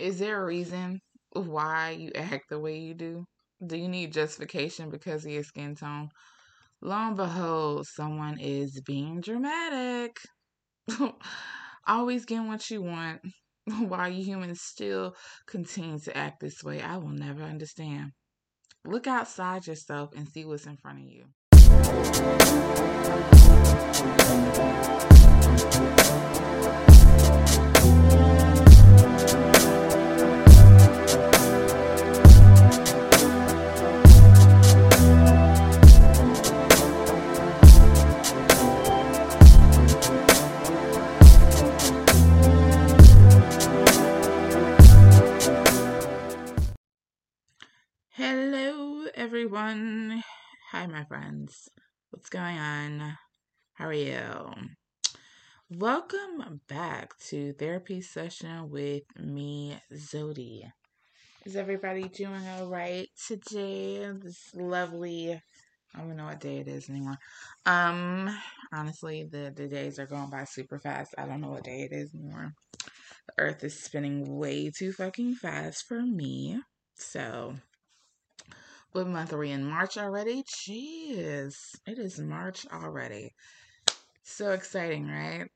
Is there a reason why you act the way you do? Do you need justification because of your skin tone? Lo and behold, someone is being dramatic. Always getting what you want. Why you humans still continue to act this way, I will never understand. Look outside yourself and see what's in front of you. Everyone. Hi, my friends. What's going on? How are you? Welcome back to therapy session with me, Zodi. Is everybody doing all right today? This lovely, I don't know what day it is anymore. Um, honestly, the, the days are going by super fast. I don't know what day it is anymore. The earth is spinning way too fucking fast for me. So, what month are we in? March already? Jeez, it is March already. So exciting, right?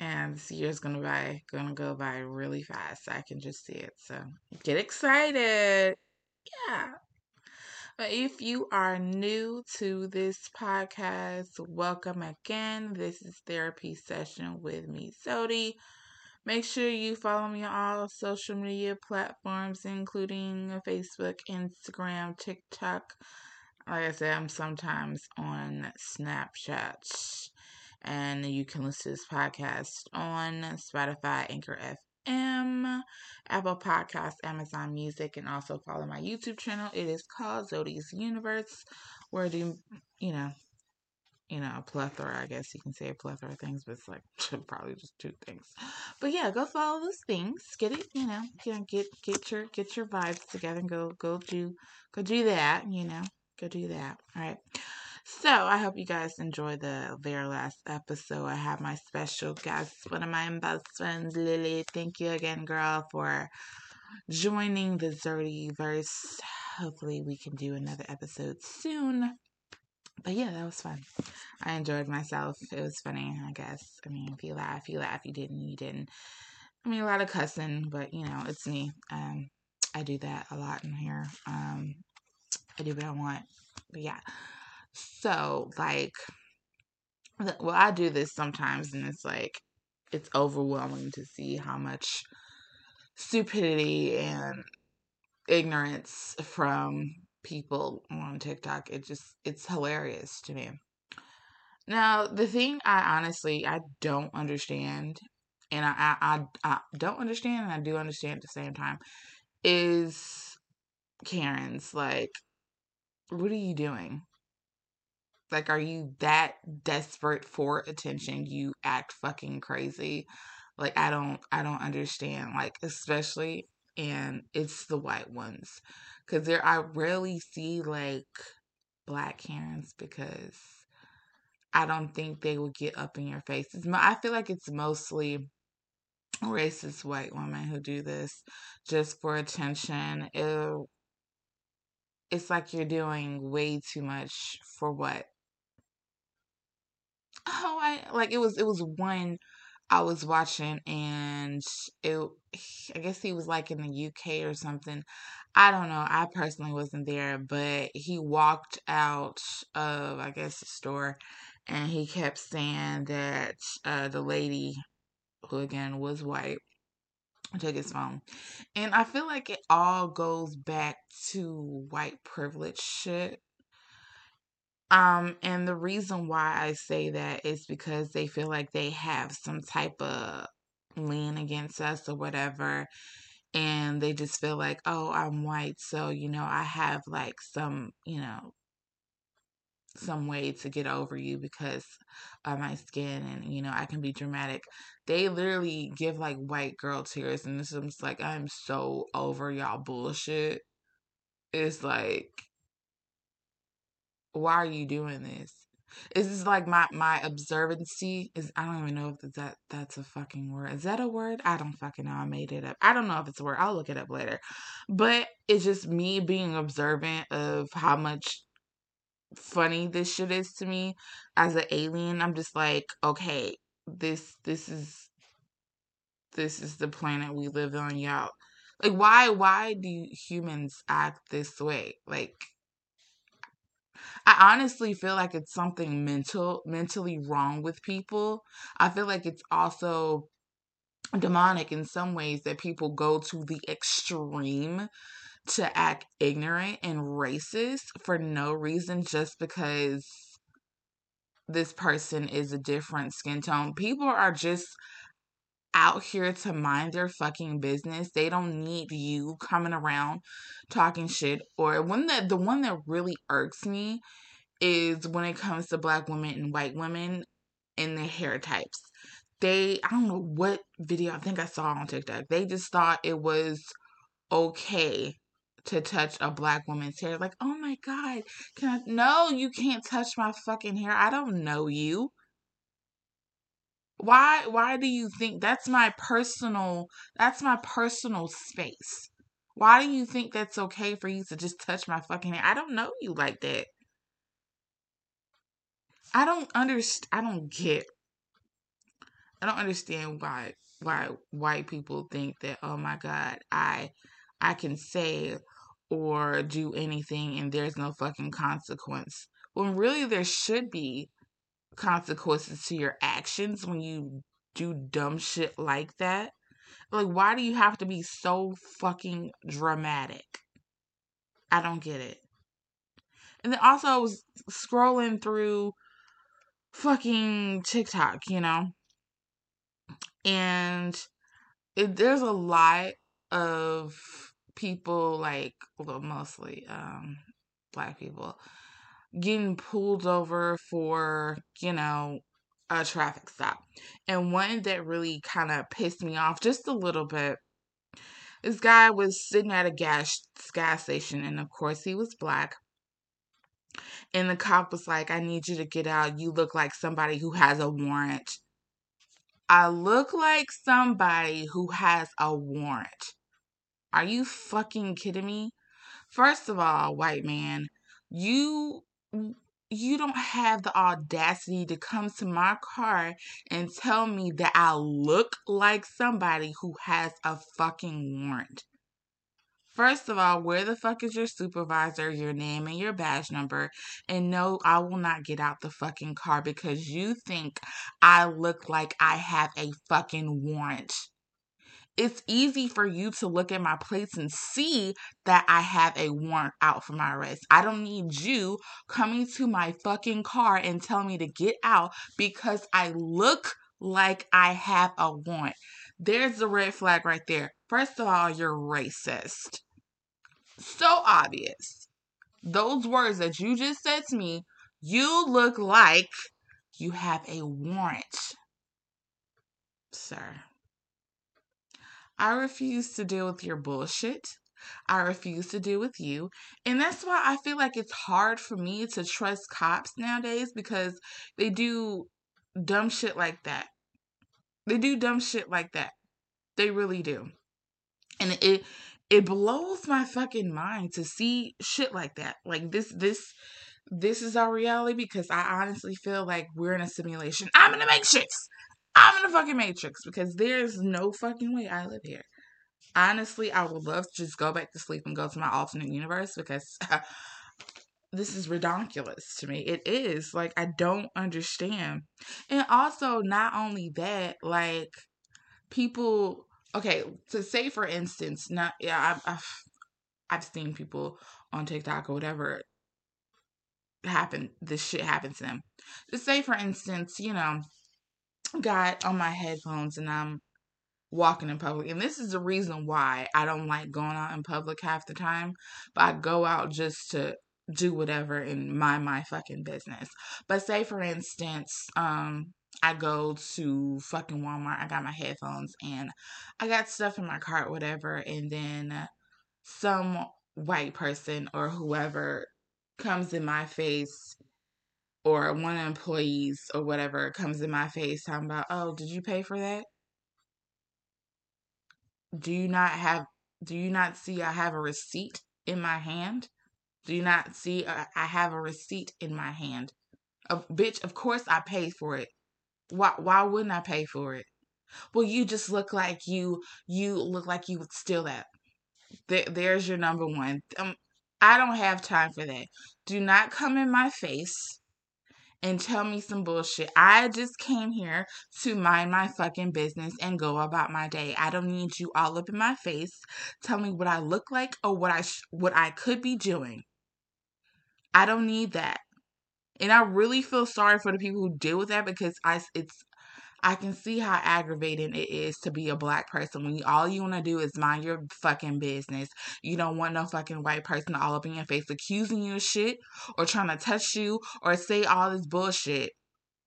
And this year's gonna by gonna go by really fast. I can just see it. So get excited. Yeah. But if you are new to this podcast, welcome again. This is therapy session with me, Zodi. Make sure you follow me on all social media platforms, including Facebook, Instagram, TikTok. Like I said, I'm sometimes on Snapchat. And you can listen to this podcast on Spotify, Anchor FM, Apple Podcasts, Amazon Music, and also follow my YouTube channel. It is called Zodi's Universe, where do, you know, you know, a plethora, I guess you can say a plethora of things, but it's like probably just two things. But yeah, go follow those things. Get it, you know, get get get your get your vibes together and go go do go do that, you know. Go do that. All right. So I hope you guys enjoy the very last episode. I have my special guest, one of my best friends, Lily. Thank you again, girl, for joining the Zerty. Hopefully we can do another episode soon but yeah, that was fun. I enjoyed myself. It was funny, I guess. I mean, if you laugh, you laugh. You didn't, you didn't. I mean, a lot of cussing, but you know, it's me. Um, I do that a lot in here. Um, I do what I want. But yeah. So, like, well, I do this sometimes, and it's like, it's overwhelming to see how much stupidity and ignorance from people on TikTok. It just it's hilarious to me. Now, the thing I honestly I don't understand, and I I, I, I don't understand, and I do understand at the same time, is Karen's like, what are you doing? Like, are you that desperate for attention? You act fucking crazy. Like, I don't, I don't understand. Like, especially, and it's the white ones because there I rarely see like black Karens because I don't think they would get up in your face. I feel like it's mostly racist white women who do this just for attention. It, it's like you're doing way too much for what? Oh, I like it was it was one I was watching and it I guess he was like in the UK or something. I don't know. I personally wasn't there, but he walked out of I guess the store and he kept saying that uh, the lady who again was white took his phone. And I feel like it all goes back to white privilege shit. Um, and the reason why I say that is because they feel like they have some type of lean against us or whatever. And they just feel like, oh, I'm white, so, you know, I have like some, you know, some way to get over you because of my skin and you know I can be dramatic. They literally give like white girl tears and it's just like I'm so over y'all bullshit. It's like why are you doing this? Is this like my my observancy? Is I don't even know if that that's a fucking word. Is that a word? I don't fucking know. I made it up. I don't know if it's a word. I'll look it up later. But it's just me being observant of how much funny this shit is to me as an alien. I'm just like, okay, this this is this is the planet we live on, y'all. Like why why do humans act this way? Like I honestly feel like it's something mental mentally wrong with people. I feel like it's also demonic in some ways that people go to the extreme to act ignorant and racist for no reason just because this person is a different skin tone. People are just out here to mind their fucking business. They don't need you coming around talking shit. Or one that the one that really irks me is when it comes to black women and white women and their hair types. They I don't know what video I think I saw on TikTok. They just thought it was okay to touch a black woman's hair. Like, oh my god, can I no, you can't touch my fucking hair. I don't know you. Why why do you think that's my personal that's my personal space? Why do you think that's okay for you to just touch my fucking hair? I don't know you like that. I don't understand I don't get I don't understand why why white people think that oh my god, I I can say or do anything and there's no fucking consequence. When really there should be consequences to your actions when you do dumb shit like that. Like, why do you have to be so fucking dramatic? I don't get it. And then also, I was scrolling through fucking TikTok, you know, and it, there's a lot of people, like, well, mostly um, black people, getting pulled over for, you know, a traffic stop. And one that really kind of pissed me off just a little bit. This guy was sitting at a gas gas station, and of course he was black. And the cop was like, "I need you to get out. You look like somebody who has a warrant." I look like somebody who has a warrant. Are you fucking kidding me? First of all, white man, you you don't have the audacity to come to my car and tell me that I look like somebody who has a fucking warrant. First of all, where the fuck is your supervisor, your name, and your badge number? And no, I will not get out the fucking car because you think I look like I have a fucking warrant it's easy for you to look at my plates and see that I have a warrant out for my arrest. I don't need you coming to my fucking car and telling me to get out because I look like I have a warrant. There's the red flag right there. First of all, you're racist. So obvious. Those words that you just said to me, you look like you have a warrant. Sir. I refuse to deal with your bullshit. I refuse to deal with you. And that's why I feel like it's hard for me to trust cops nowadays because they do dumb shit like that. They do dumb shit like that. They really do. And it it blows my fucking mind to see shit like that. Like this this this is our reality because I honestly feel like we're in a simulation. I'm in a matrix. I'm in the fucking matrix because there's no fucking way I live here. Honestly, I would love to just go back to sleep and go to my alternate universe because this is ridiculous to me. It is. Like, I don't understand. And also, not only that, like, people, okay, to say for instance, not, yeah, I've, I've, I've seen people on TikTok or whatever happen, this shit happens to them. To say for instance, you know, got on my headphones and I'm walking in public. And this is the reason why I don't like going out in public half the time. But I go out just to do whatever and mind my fucking business. But say for instance, um, I go to fucking Walmart, I got my headphones and I got stuff in my cart, whatever, and then some white person or whoever comes in my face or one of the employees or whatever comes in my face talking about, oh, did you pay for that? Do you not have, do you not see I have a receipt in my hand? Do you not see uh, I have a receipt in my hand? Uh, bitch, of course I paid for it. Why, why wouldn't I pay for it? Well, you just look like you, you look like you would steal that. There, there's your number one. Um, I don't have time for that. Do not come in my face and tell me some bullshit. I just came here to mind my fucking business and go about my day. I don't need you all up in my face tell me what I look like or what I sh- what I could be doing. I don't need that. And I really feel sorry for the people who deal with that because I it's I can see how aggravating it is to be a black person when you, all you want to do is mind your fucking business. You don't want no fucking white person all up in your face accusing you of shit or trying to touch you or say all this bullshit.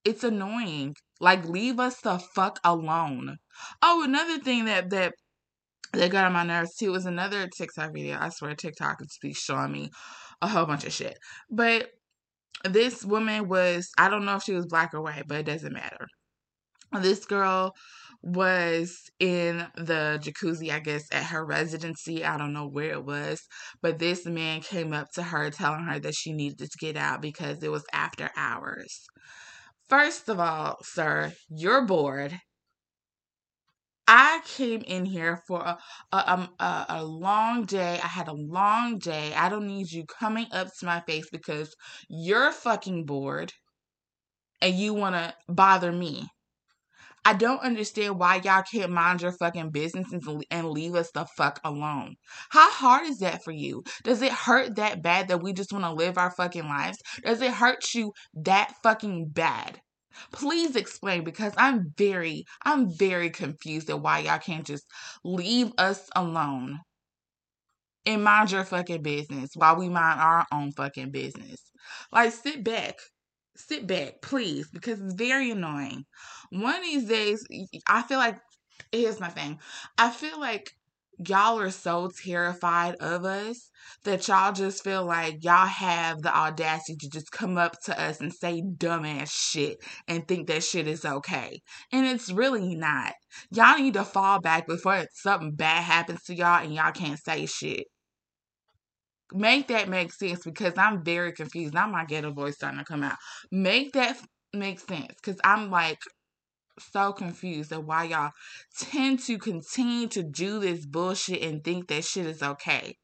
It's annoying. Like leave us the fuck alone. Oh, another thing that that that got on my nerves too was another TikTok video. I swear TikTok is be showing me a whole bunch of shit. But this woman was I don't know if she was black or white, but it doesn't matter this girl was in the jacuzzi, I guess, at her residency. I don't know where it was, but this man came up to her telling her that she needed to get out because it was after hours. First of all, sir, you're bored. I came in here for a, a, um, a, a long day. I had a long day. I don't need you coming up to my face because you're fucking bored and you want to bother me. I don't understand why y'all can't mind your fucking business and leave us the fuck alone. How hard is that for you? Does it hurt that bad that we just want to live our fucking lives? Does it hurt you that fucking bad? Please explain because I'm very, I'm very confused at why y'all can't just leave us alone and mind your fucking business while we mind our own fucking business. Like, sit back sit back, please, because it's very annoying. One of these days, I feel like here's my thing. I feel like y'all are so terrified of us that y'all just feel like y'all have the audacity to just come up to us and say dumbass shit and think that shit is okay. And it's really not. Y'all need to fall back before something bad happens to y'all and y'all can't say shit make that make sense because I'm very confused. Now my ghetto voice starting to come out. Make that make sense because I'm like so confused at why y'all tend to continue to do this bullshit and think that shit is okay.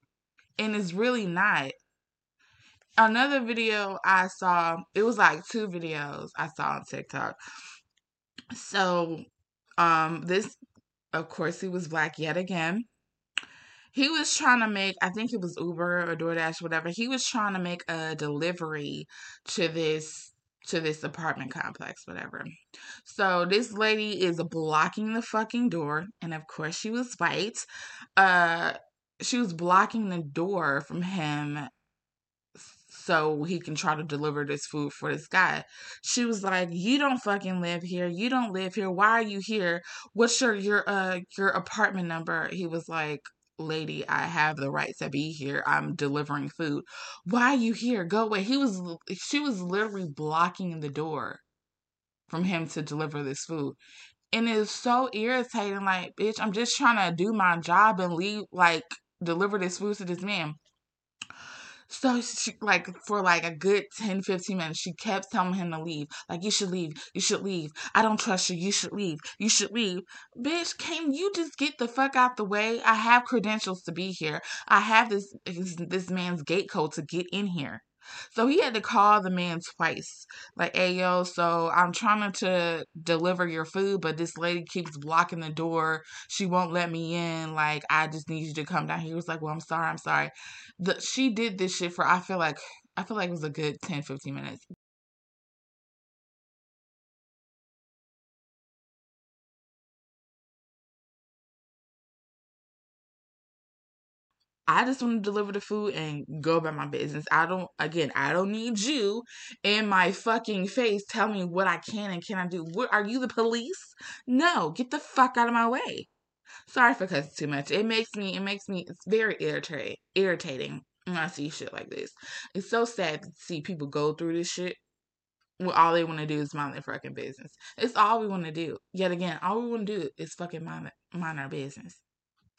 And it's really not. Another video I saw, it was like two videos I saw on TikTok. So, um, this, of course, he was black yet again he was trying to make i think it was uber or doordash whatever he was trying to make a delivery to this to this apartment complex whatever so this lady is blocking the fucking door and of course she was white uh she was blocking the door from him so he can try to deliver this food for this guy. She was like, "You don't fucking live here. You don't live here. Why are you here? What's your your uh your apartment number?" He was like, lady, I have the right to be here. I'm delivering food. Why are you here? Go away. He was she was literally blocking the door from him to deliver this food. And it's so irritating, like, bitch, I'm just trying to do my job and leave like deliver this food to this man. So she like for like a good 10, 15 minutes, she kept telling him to leave. Like, you should leave. You should leave. I don't trust you. You should leave. You should leave. Bitch, can you just get the fuck out the way? I have credentials to be here. I have this this man's gate code to get in here. So he had to call the man twice. Like, hey, yo, so I'm trying to deliver your food, but this lady keeps blocking the door. She won't let me in. Like, I just need you to come down. He was like, well, I'm sorry. I'm sorry. The, she did this shit for, I feel like, I feel like it was a good 10, 15 minutes. I just want to deliver the food and go about my business. I don't, again, I don't need you in my fucking face telling me what I can and cannot do. What are you, the police? No, get the fuck out of my way. Sorry for cussing too much. It makes me, it makes me, it's very irritating, irritating when I see shit like this. It's so sad to see people go through this shit all they want to do is mind their fucking business. It's all we want to do. Yet again, all we want to do is fucking mind mind our business.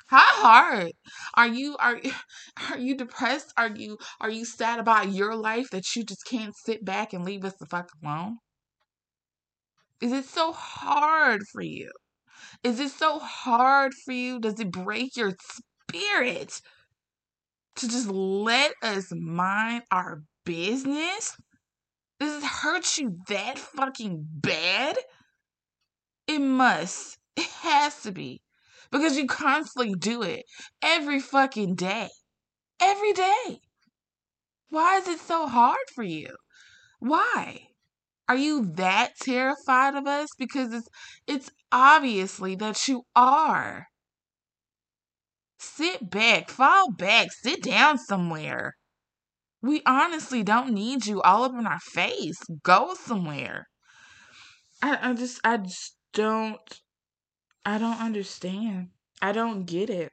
How hard are you? Are are you depressed? Are you are you sad about your life that you just can't sit back and leave us the fuck alone? Is it so hard for you? Is it so hard for you? Does it break your spirit to just let us mind our business? Does it hurt you that fucking bad? It must. It has to be. Because you constantly do it every fucking day. Every day. Why is it so hard for you? Why? Are you that terrified of us? Because it's it's obviously that you are. Sit back, fall back, sit down somewhere. We honestly don't need you all up in our face. Go somewhere. I, I just I just don't I don't understand. I don't get it.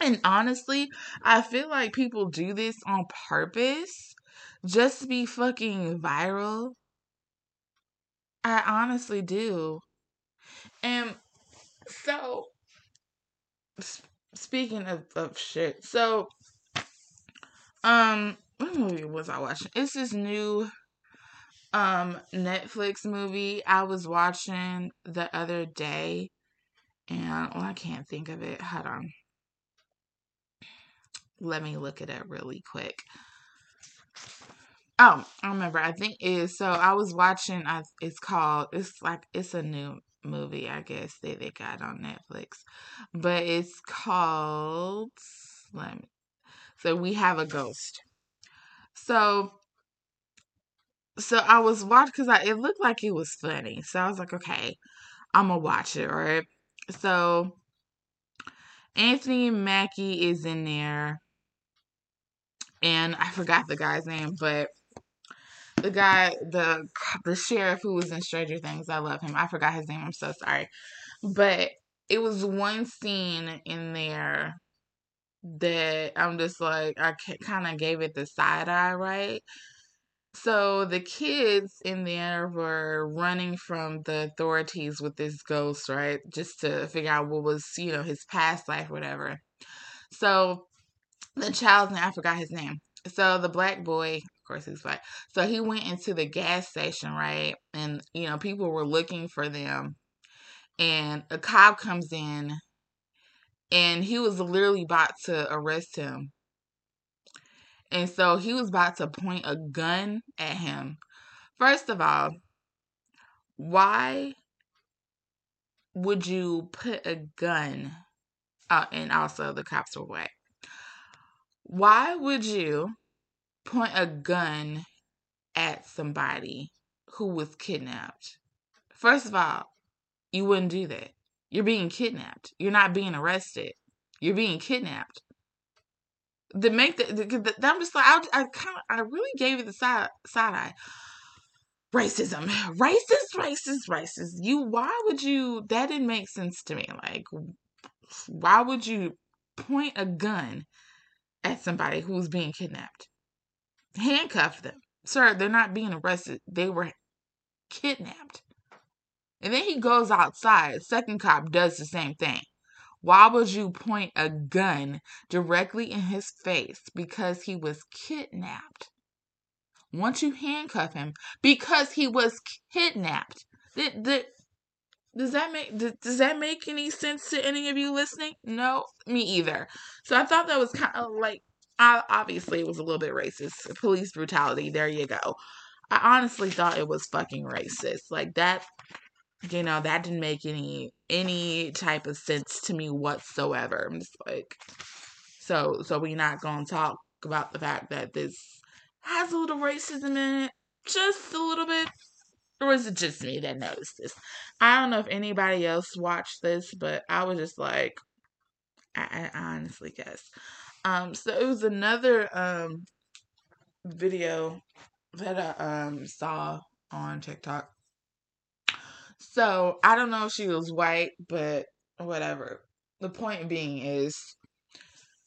And honestly, I feel like people do this on purpose just to be fucking viral. I honestly do. And so, speaking of, of shit, so, um, what movie was I watching? It's this new um Netflix movie I was watching the other day. And well, I can't think of it. Hold on. Let me look it really quick. Oh, I remember. I think is so. I was watching. I it's called. It's like it's a new movie. I guess that they got on Netflix, but it's called. Let me. So we have a ghost. So. So I was watching because I it looked like it was funny. So I was like, okay, I'm gonna watch it. Right. So Anthony Mackie is in there. And I forgot the guy's name, but the guy, the the sheriff who was in Stranger Things, I love him. I forgot his name. I'm so sorry, but it was one scene in there that I'm just like I kind of gave it the side eye, right? So the kids in there were running from the authorities with this ghost, right? Just to figure out what was, you know, his past life, whatever. So the child's name, I forgot his name. So the black boy, of course he's black. So he went into the gas station, right? And, you know, people were looking for them. And a cop comes in and he was literally about to arrest him and so he was about to point a gun at him. First of all, why would you put a gun uh, and also the cops were white. Why would you point a gun at somebody who was kidnapped? First of all, you wouldn't do that. You're being kidnapped. You're not being arrested. You're being kidnapped the make the I'm just like I, I kind of I really gave it the side side eye. Racism, racist, racist, racist. You, why would you? That didn't make sense to me. Like, why would you point a gun at somebody who's being kidnapped? Handcuff them, sir. They're not being arrested. They were kidnapped. And then he goes outside. Second cop does the same thing. Why would you point a gun directly in his face? Because he was kidnapped. Once you handcuff him, because he was kidnapped. Does that make does that make any sense to any of you listening? No, me either. So I thought that was kind of like I, obviously it was a little bit racist. Police brutality. There you go. I honestly thought it was fucking racist. Like that you know that didn't make any any type of sense to me whatsoever. I'm just like so so we're not gonna talk about the fact that this has a little racism in it? Just a little bit? Or was it just me that noticed this? I don't know if anybody else watched this but i was just like i, I honestly guess. Um so it was another um video that i um saw on tiktok so I don't know if she was white, but whatever. The point being is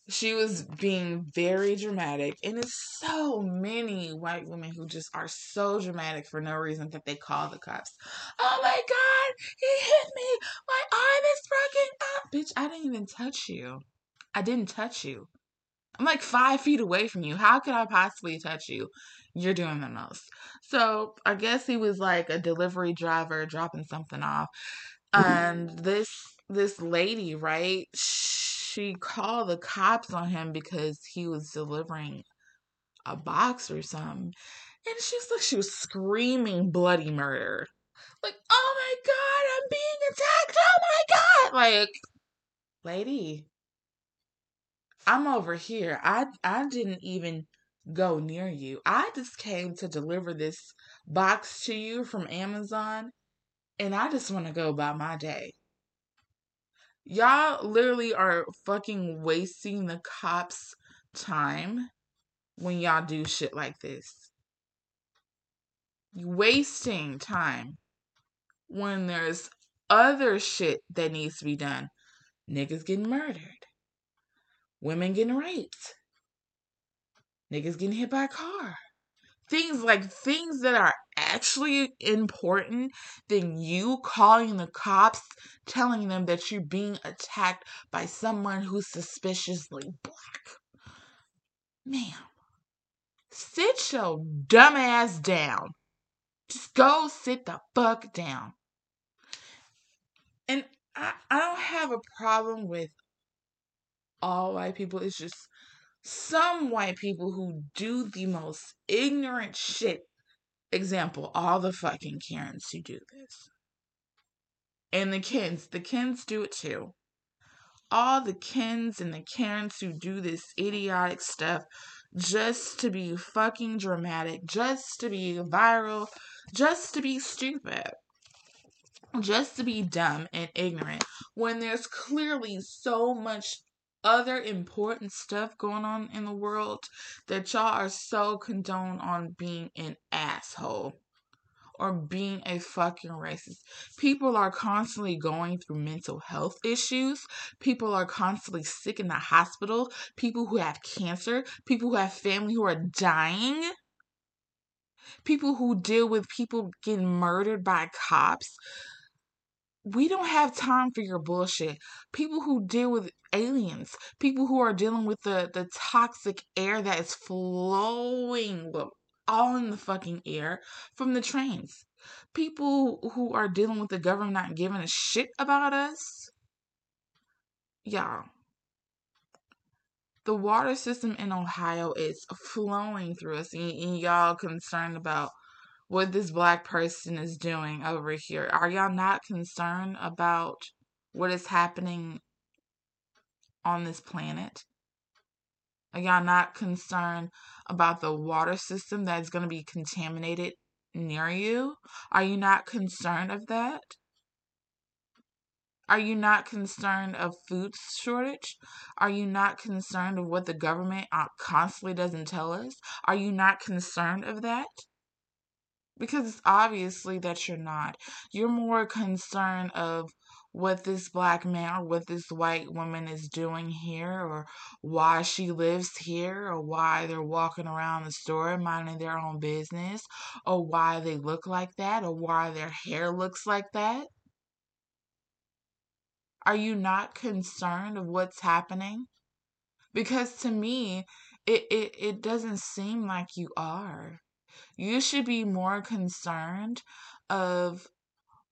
she was being very dramatic and it's so many white women who just are so dramatic for no reason that they call the cops. Oh my god he hit me. My arm is broken up. Bitch i didn't even touch you. I didn't touch you i'm like five feet away from you how could i possibly touch you you're doing the most so i guess he was like a delivery driver dropping something off and mm-hmm. this this lady right she called the cops on him because he was delivering a box or something. And she's like, she was screaming bloody murder. Like, oh my God, I'm being attacked. Oh my God. Like, lady, I'm over here. I, I didn't even go near you. I just came to deliver this box to you from Amazon and I just want to go about my day. Y'all literally are fucking wasting the cops' time when y'all do shit like this. Wasting time when there's other shit that needs to be done. Niggas getting murdered, women getting raped, niggas getting hit by a car. Things like things that are actually important than you calling the cops, telling them that you're being attacked by someone who's suspiciously black. Ma'am, sit your dumb ass down. Just go sit the fuck down. And I, I don't have a problem with all white people. It's just some white people who do the most ignorant shit Example, all the fucking Karens who do this. And the Kens, the Kens do it too. All the Kens and the Karens who do this idiotic stuff just to be fucking dramatic, just to be viral, just to be stupid, just to be dumb and ignorant when there's clearly so much other important stuff going on in the world that y'all are so condoned on being an asshole or being a fucking racist. People are constantly going through mental health issues. People are constantly sick in the hospital. People who have cancer. People who have family who are dying. People who deal with people getting murdered by cops we don't have time for your bullshit. People who deal with aliens, people who are dealing with the, the toxic air that is flowing all in the fucking air from the trains. People who are dealing with the government not giving a shit about us. Y'all. The water system in Ohio is flowing through us, and, and y'all concerned about what this black person is doing over here. Are y'all not concerned about what is happening on this planet? Are y'all not concerned about the water system that's going to be contaminated near you? Are you not concerned of that? Are you not concerned of food shortage? Are you not concerned of what the government uh, constantly doesn't tell us? Are you not concerned of that? Because it's obviously that you're not. You're more concerned of what this black man or what this white woman is doing here or why she lives here or why they're walking around the store minding their own business or why they look like that or why their hair looks like that. Are you not concerned of what's happening? Because to me, it, it, it doesn't seem like you are. You should be more concerned of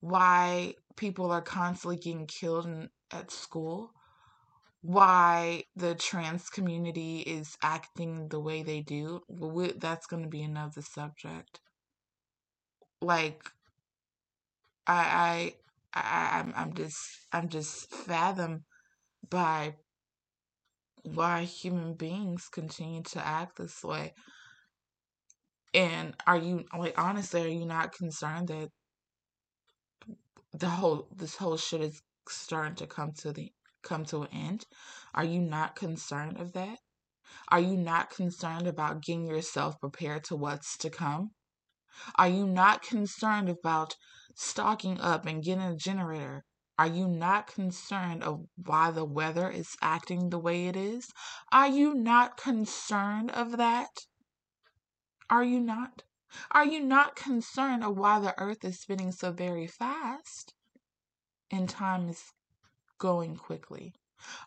why people are constantly getting killed in, at school, why the trans community is acting the way they do. That's going to be another subject. Like, I, I, I, I'm, I'm just, I'm just fathomed by why human beings continue to act this way. And are you like honestly, are you not concerned that the whole this whole shit is starting to come to the come to an end? Are you not concerned of that? Are you not concerned about getting yourself prepared to what's to come? Are you not concerned about stocking up and getting a generator Are you not concerned of why the weather is acting the way it is? Are you not concerned of that? Are you not? Are you not concerned of why the earth is spinning so very fast and time is going quickly?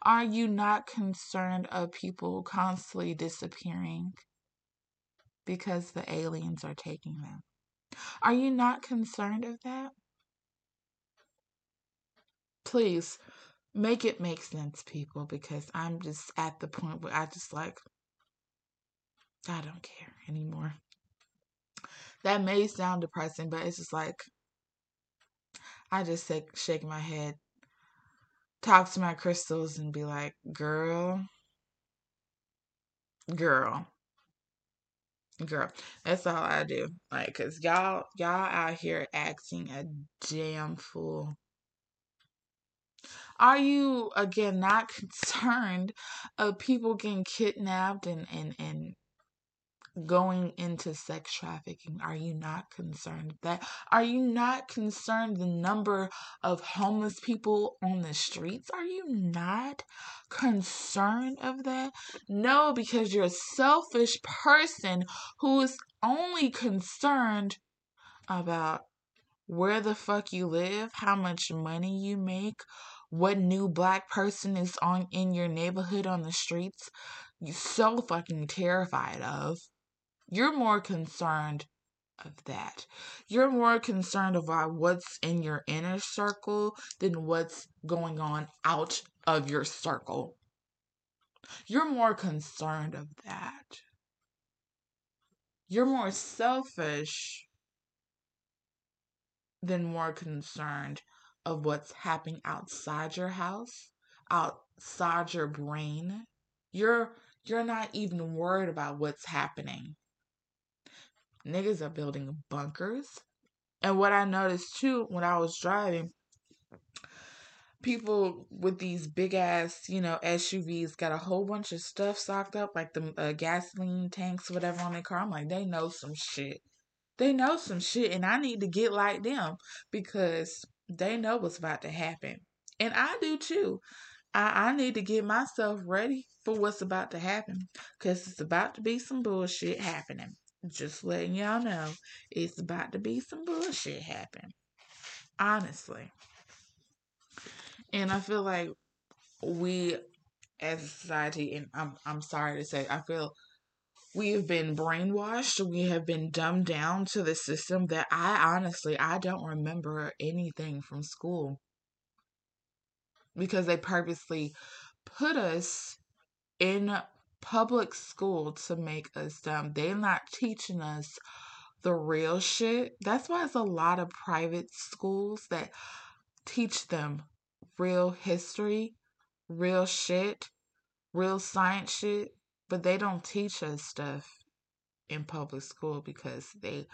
Are you not concerned of people constantly disappearing because the aliens are taking them? Are you not concerned of that? Please make it make sense, people, because I'm just at the point where I just like, I don't care anymore. That may sound depressing, but it's just like, I just shake, my head, talk to my crystals, and be like, girl, girl, girl. That's all I do. Like, cause y'all, y'all out here acting a damn fool. Are you again not concerned of people getting kidnapped and and and going into sex trafficking? Are you not concerned that? Are you not concerned the number of homeless people on the streets? Are you not concerned of that? No, because you're a selfish person who is only concerned about where the fuck you live, how much money you make, what new black person is on in your neighborhood on the streets you're so fucking terrified of. You're more concerned of that. You're more concerned about what's in your inner circle than what's going on out of your circle. You're more concerned of that. You're more selfish than more concerned of what's happening outside your house, outside your brain. You're you're not even worried about what's happening. Niggas are building bunkers. And what I noticed too when I was driving, people with these big ass, you know, SUVs got a whole bunch of stuff stocked up, like the uh, gasoline tanks, whatever on their car. I'm like, they know some shit. They know some shit, and I need to get like them because they know what's about to happen. And I do too. I, I need to get myself ready for what's about to happen because it's about to be some bullshit happening. Just letting y'all know it's about to be some bullshit happen. Honestly. And I feel like we as a society, and I'm I'm sorry to say, I feel we have been brainwashed we have been dumbed down to the system that i honestly i don't remember anything from school because they purposely put us in public school to make us dumb they're not teaching us the real shit that's why it's a lot of private schools that teach them real history real shit real science shit but they don't teach us stuff in public school because they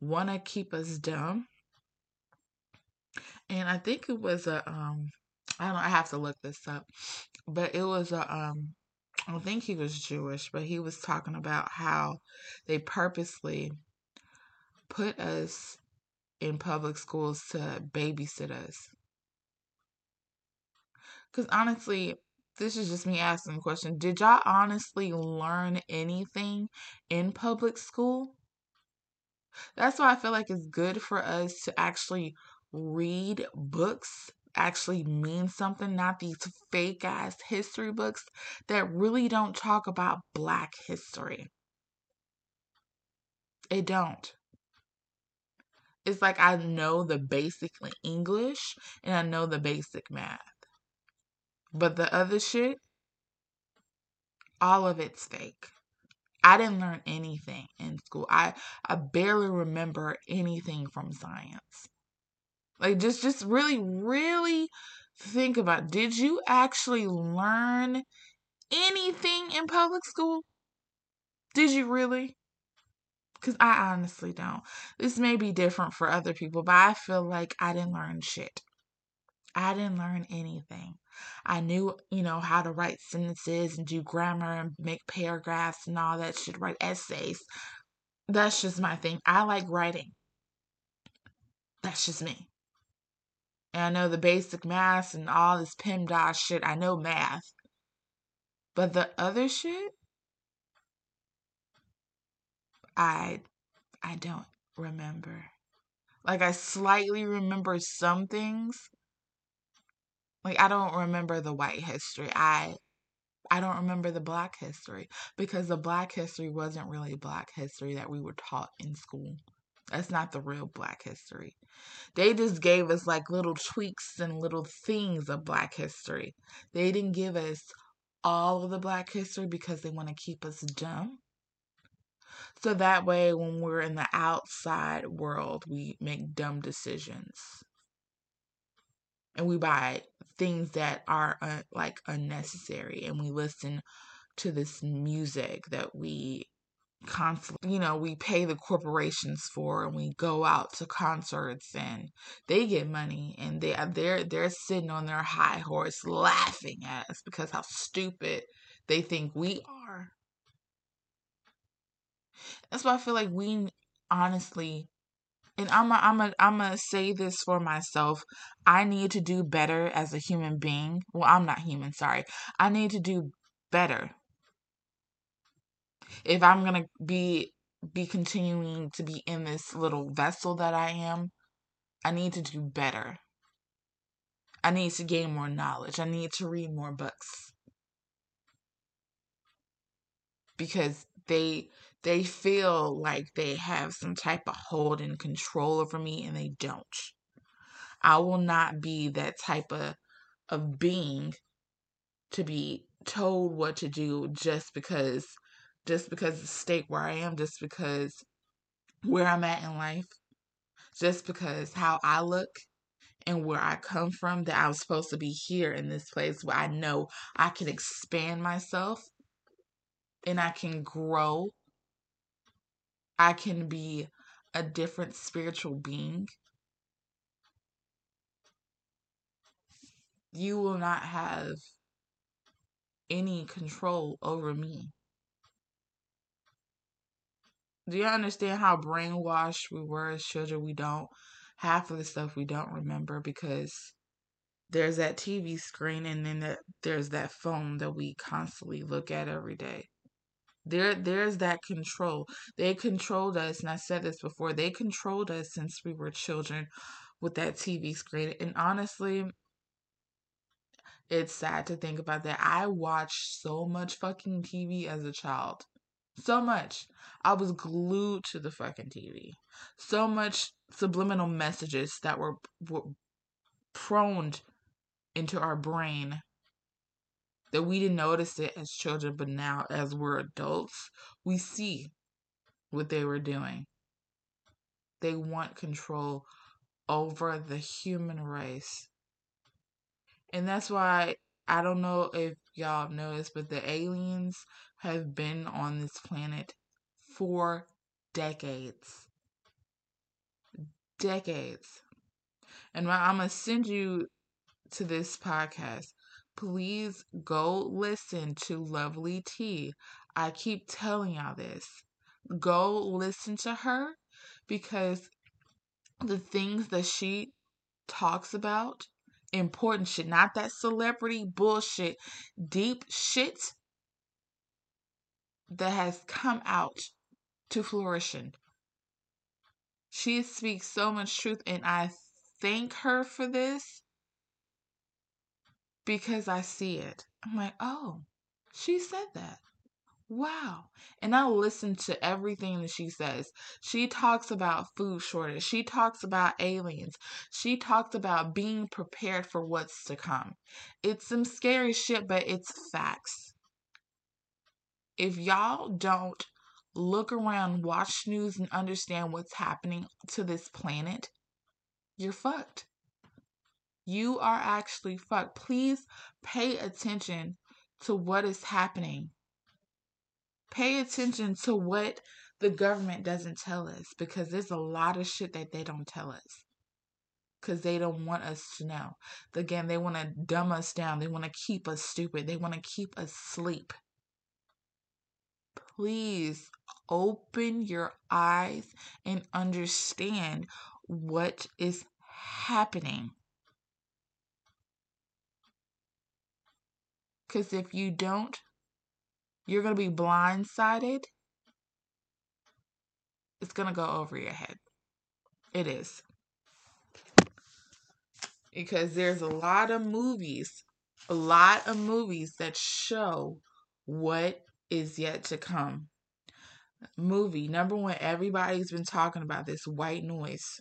want to keep us dumb. And I think it was a um I don't I have to look this up. But it was a um I don't think he was Jewish, but he was talking about how they purposely put us in public schools to babysit us. Because honestly, this is just me asking a question. Did y'all honestly learn anything in public school? That's why I feel like it's good for us to actually read books actually mean something, not these fake ass history books that really don't talk about black history. It don't. It's like I know the basic English and I know the basic math. But the other shit, all of it's fake. I didn't learn anything in school. I I barely remember anything from science. Like just just really really think about did you actually learn anything in public school? Did you really? Cuz I honestly don't. This may be different for other people, but I feel like I didn't learn shit. I didn't learn anything. I knew, you know, how to write sentences and do grammar and make paragraphs and all that shit, write essays. That's just my thing. I like writing. That's just me. And I know the basic math and all this PEMDAS shit. I know math. But the other shit, I I don't remember. Like I slightly remember some things. Like I don't remember the white history. I I don't remember the black history because the black history wasn't really black history that we were taught in school. That's not the real black history. They just gave us like little tweaks and little things of black history. They didn't give us all of the black history because they want to keep us dumb. So that way, when we're in the outside world, we make dumb decisions. And we buy things that are uh, like unnecessary. And we listen to this music that we constantly, you know, we pay the corporations for and we go out to concerts and they get money and they uh, they're they're sitting on their high horse laughing at us because how stupid they think we are. That's why I feel like we honestly and I'm a, I'm a, I'm gonna say this for myself. I need to do better as a human being. Well, I'm not human, sorry. I need to do better. If I'm gonna be be continuing to be in this little vessel that I am, I need to do better. I need to gain more knowledge. I need to read more books. Because they they feel like they have some type of hold and control over me and they don't. I will not be that type of of being to be told what to do just because just because the state where I am, just because where I'm at in life, just because how I look and where I come from that I was supposed to be here in this place where I know I can expand myself and I can grow I can be a different spiritual being, you will not have any control over me. Do you understand how brainwashed we were as children? We don't. Half of the stuff we don't remember because there's that TV screen and then there's that phone that we constantly look at every day. There, there's that control. They controlled us, and I said this before. They controlled us since we were children with that TV screen. And honestly, it's sad to think about that. I watched so much fucking TV as a child. So much. I was glued to the fucking TV. So much subliminal messages that were, were prone into our brain that we didn't notice it as children, but now as we're adults, we see what they were doing. They want control over the human race. And that's why I don't know if y'all noticed, but the aliens have been on this planet for decades. Decades. And while I'm going to send you to this podcast please go listen to Lovelyti. I keep telling y'all this. Go listen to her because the things that she talks about, important shit, not that celebrity bullshit, deep shit that has come out to flourishing. She speaks so much truth, and I thank her for this because I see it. I'm like, oh, she said that. Wow. And I listen to everything that she says. She talks about food shortage. She talks about aliens. She talks about being prepared for what's to come. It's some scary shit, but it's facts. If y'all don't look around, watch news, and understand what's happening to this planet, you're fucked you are actually fucked. Please pay attention to what is happening. Pay attention to what the government doesn't tell us because there's a lot of shit that they don't tell us because they don't want us to know. Again, they want to dumb us down. They want to keep us stupid. They want to keep us asleep please open your eyes and understand what is happening. Because if you don't, you're going to be blindsided. It's going to go over your head. It is. Because there's a lot of movies, a lot of movies that show what is yet to come. Movie number one, everybody's been talking about this white noise.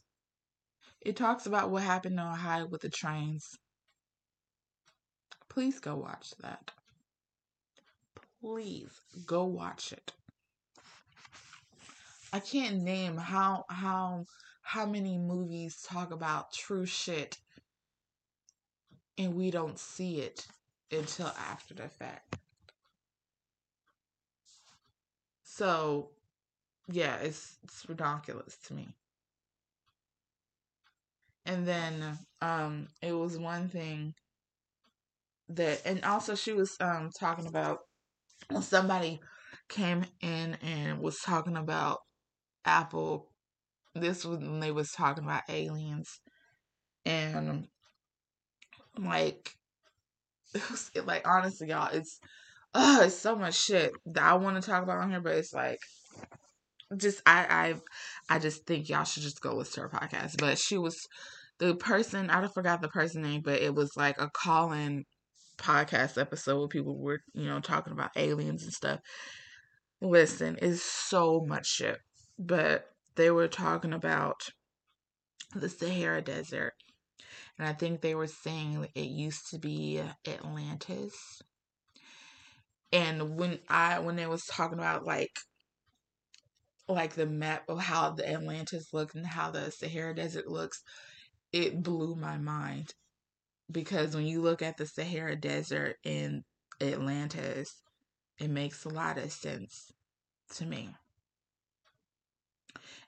It talks about what happened in Ohio with the trains. Please go watch that. Please go watch it. I can't name how how how many movies talk about true shit and we don't see it until after the fact. So, yeah, it's it's ridiculous to me. And then um it was one thing that and also she was um talking about well, somebody came in and was talking about Apple. This was when they was talking about aliens and like it was, like honestly y'all it's uh it's so much shit that I want to talk about on here but it's like just I I I just think y'all should just go listen to her podcast. But she was the person I forgot the person name, but it was like a call in podcast episode where people were, you know, talking about aliens and stuff. Listen, it's so much shit. But they were talking about the Sahara Desert. And I think they were saying it used to be Atlantis. And when I when they was talking about like like the map of how the Atlantis looked and how the Sahara Desert looks, it blew my mind. Because when you look at the Sahara Desert in Atlantis, it makes a lot of sense to me.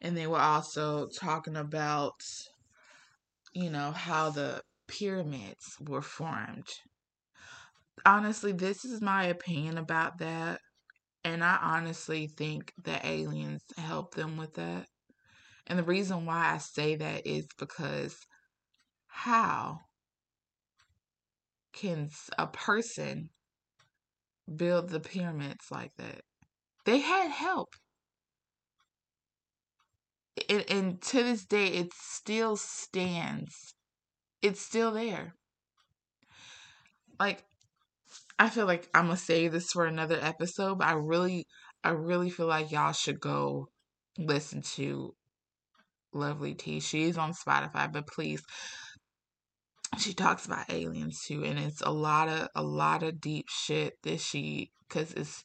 And they were also talking about, you know, how the pyramids were formed. Honestly, this is my opinion about that. And I honestly think the aliens helped them with that. And the reason why I say that is because how can a person build the pyramids like that? They had help. And, and to this day, it still stands. It's still there. Like, I feel like I'm gonna save this for another episode, but I really, I really feel like y'all should go listen to Lovelyti. She's on Spotify, but please, she talks about aliens too, and it's a lot of a lot of deep shit that she, because it's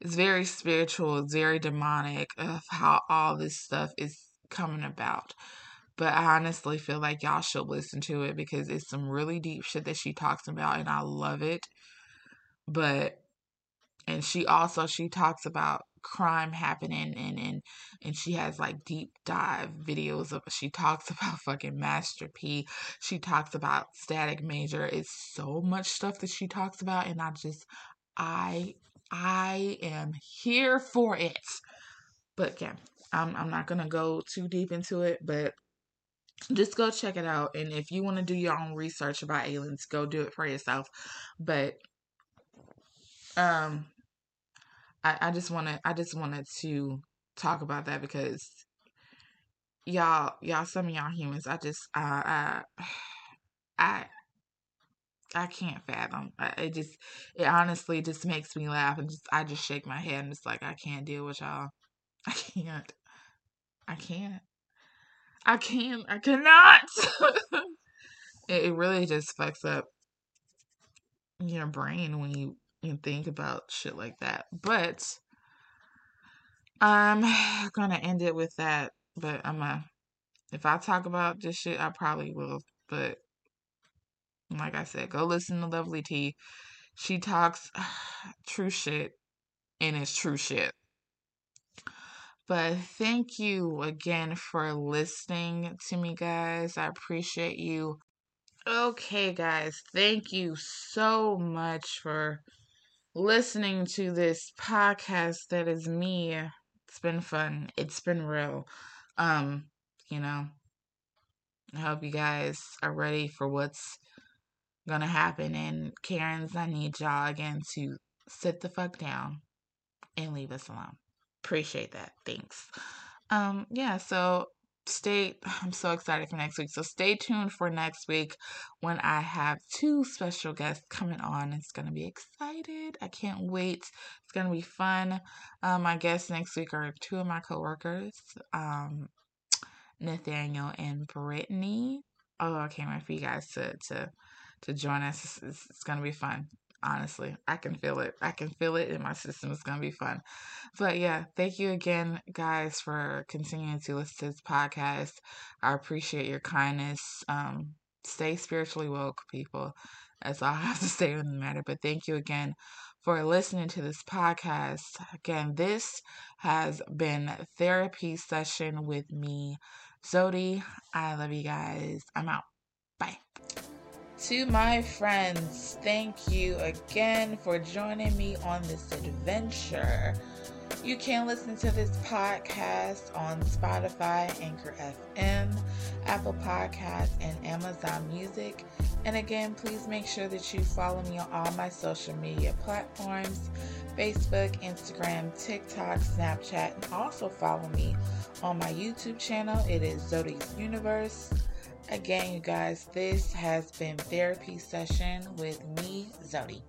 it's very spiritual, it's very demonic of how all this stuff is coming about. But I honestly feel like y'all should listen to it because it's some really deep shit that she talks about, and I love it but and she also she talks about crime happening and and and she has like deep dive videos of she talks about fucking master p. She talks about static major. It's so much stuff that she talks about and i just i i am here for it. But yeah i'm, I'm not gonna go too deep into it but just go check it out and if you want to do your own research about aliens go do it for yourself. But um I, I just wanna I just wanted to talk about that because y'all y'all some of y'all humans I just I I I I can't fathom. It just it honestly just makes me laugh and just I just shake my head and it's like I can't deal with y'all. I can't. I can't. I can't. I cannot. it, it really just fucks up your brain when you and think about shit like that. But I'm gonna end it with that. But I'm a if I talk about this shit, I probably will. But like I said, go listen to Lovelyti. She talks true shit, and it's true shit. But thank you again for listening to me, guys. I appreciate you. Okay, guys, thank you so much for listening to this podcast that is me. It's been fun. It's been real. Um, you know, I hope you guys are ready for what's gonna happen. And Karens, I need y'all again to sit the fuck down and leave us alone. Appreciate that. Thanks. Um, yeah, so stay I'm so excited for next week. So stay tuned for next week when I have two special guests coming on. It's gonna be excited. I can't wait. It's gonna be fun. Um, my guests next week are two of my coworkers, um, Nathaniel and Brittany. Oh, I can't wait for you guys to to to join us. It's, it's, it's gonna be fun honestly. I can feel it. I can feel it in my system. It's going to be fun. But yeah, thank you again, guys, for continuing to listen to this podcast. I appreciate your kindness. Um, stay spiritually woke, people. That's all I have to say on the matter. But thank you again for listening to this podcast. Again, this has been therapy session with me, Zodi. I love you guys. I'm out. Bye. To my friends, thank you again for joining me on this adventure. You can listen to this podcast on Spotify, Anchor FM, Apple Podcasts, and Amazon Music. And again, please make sure that you follow me on all my social media platforms Facebook, Instagram, TikTok, Snapchat, and also follow me on my YouTube channel. It is Zodi's Universe. Again, you guys, this has been therapy session with me, Zodi.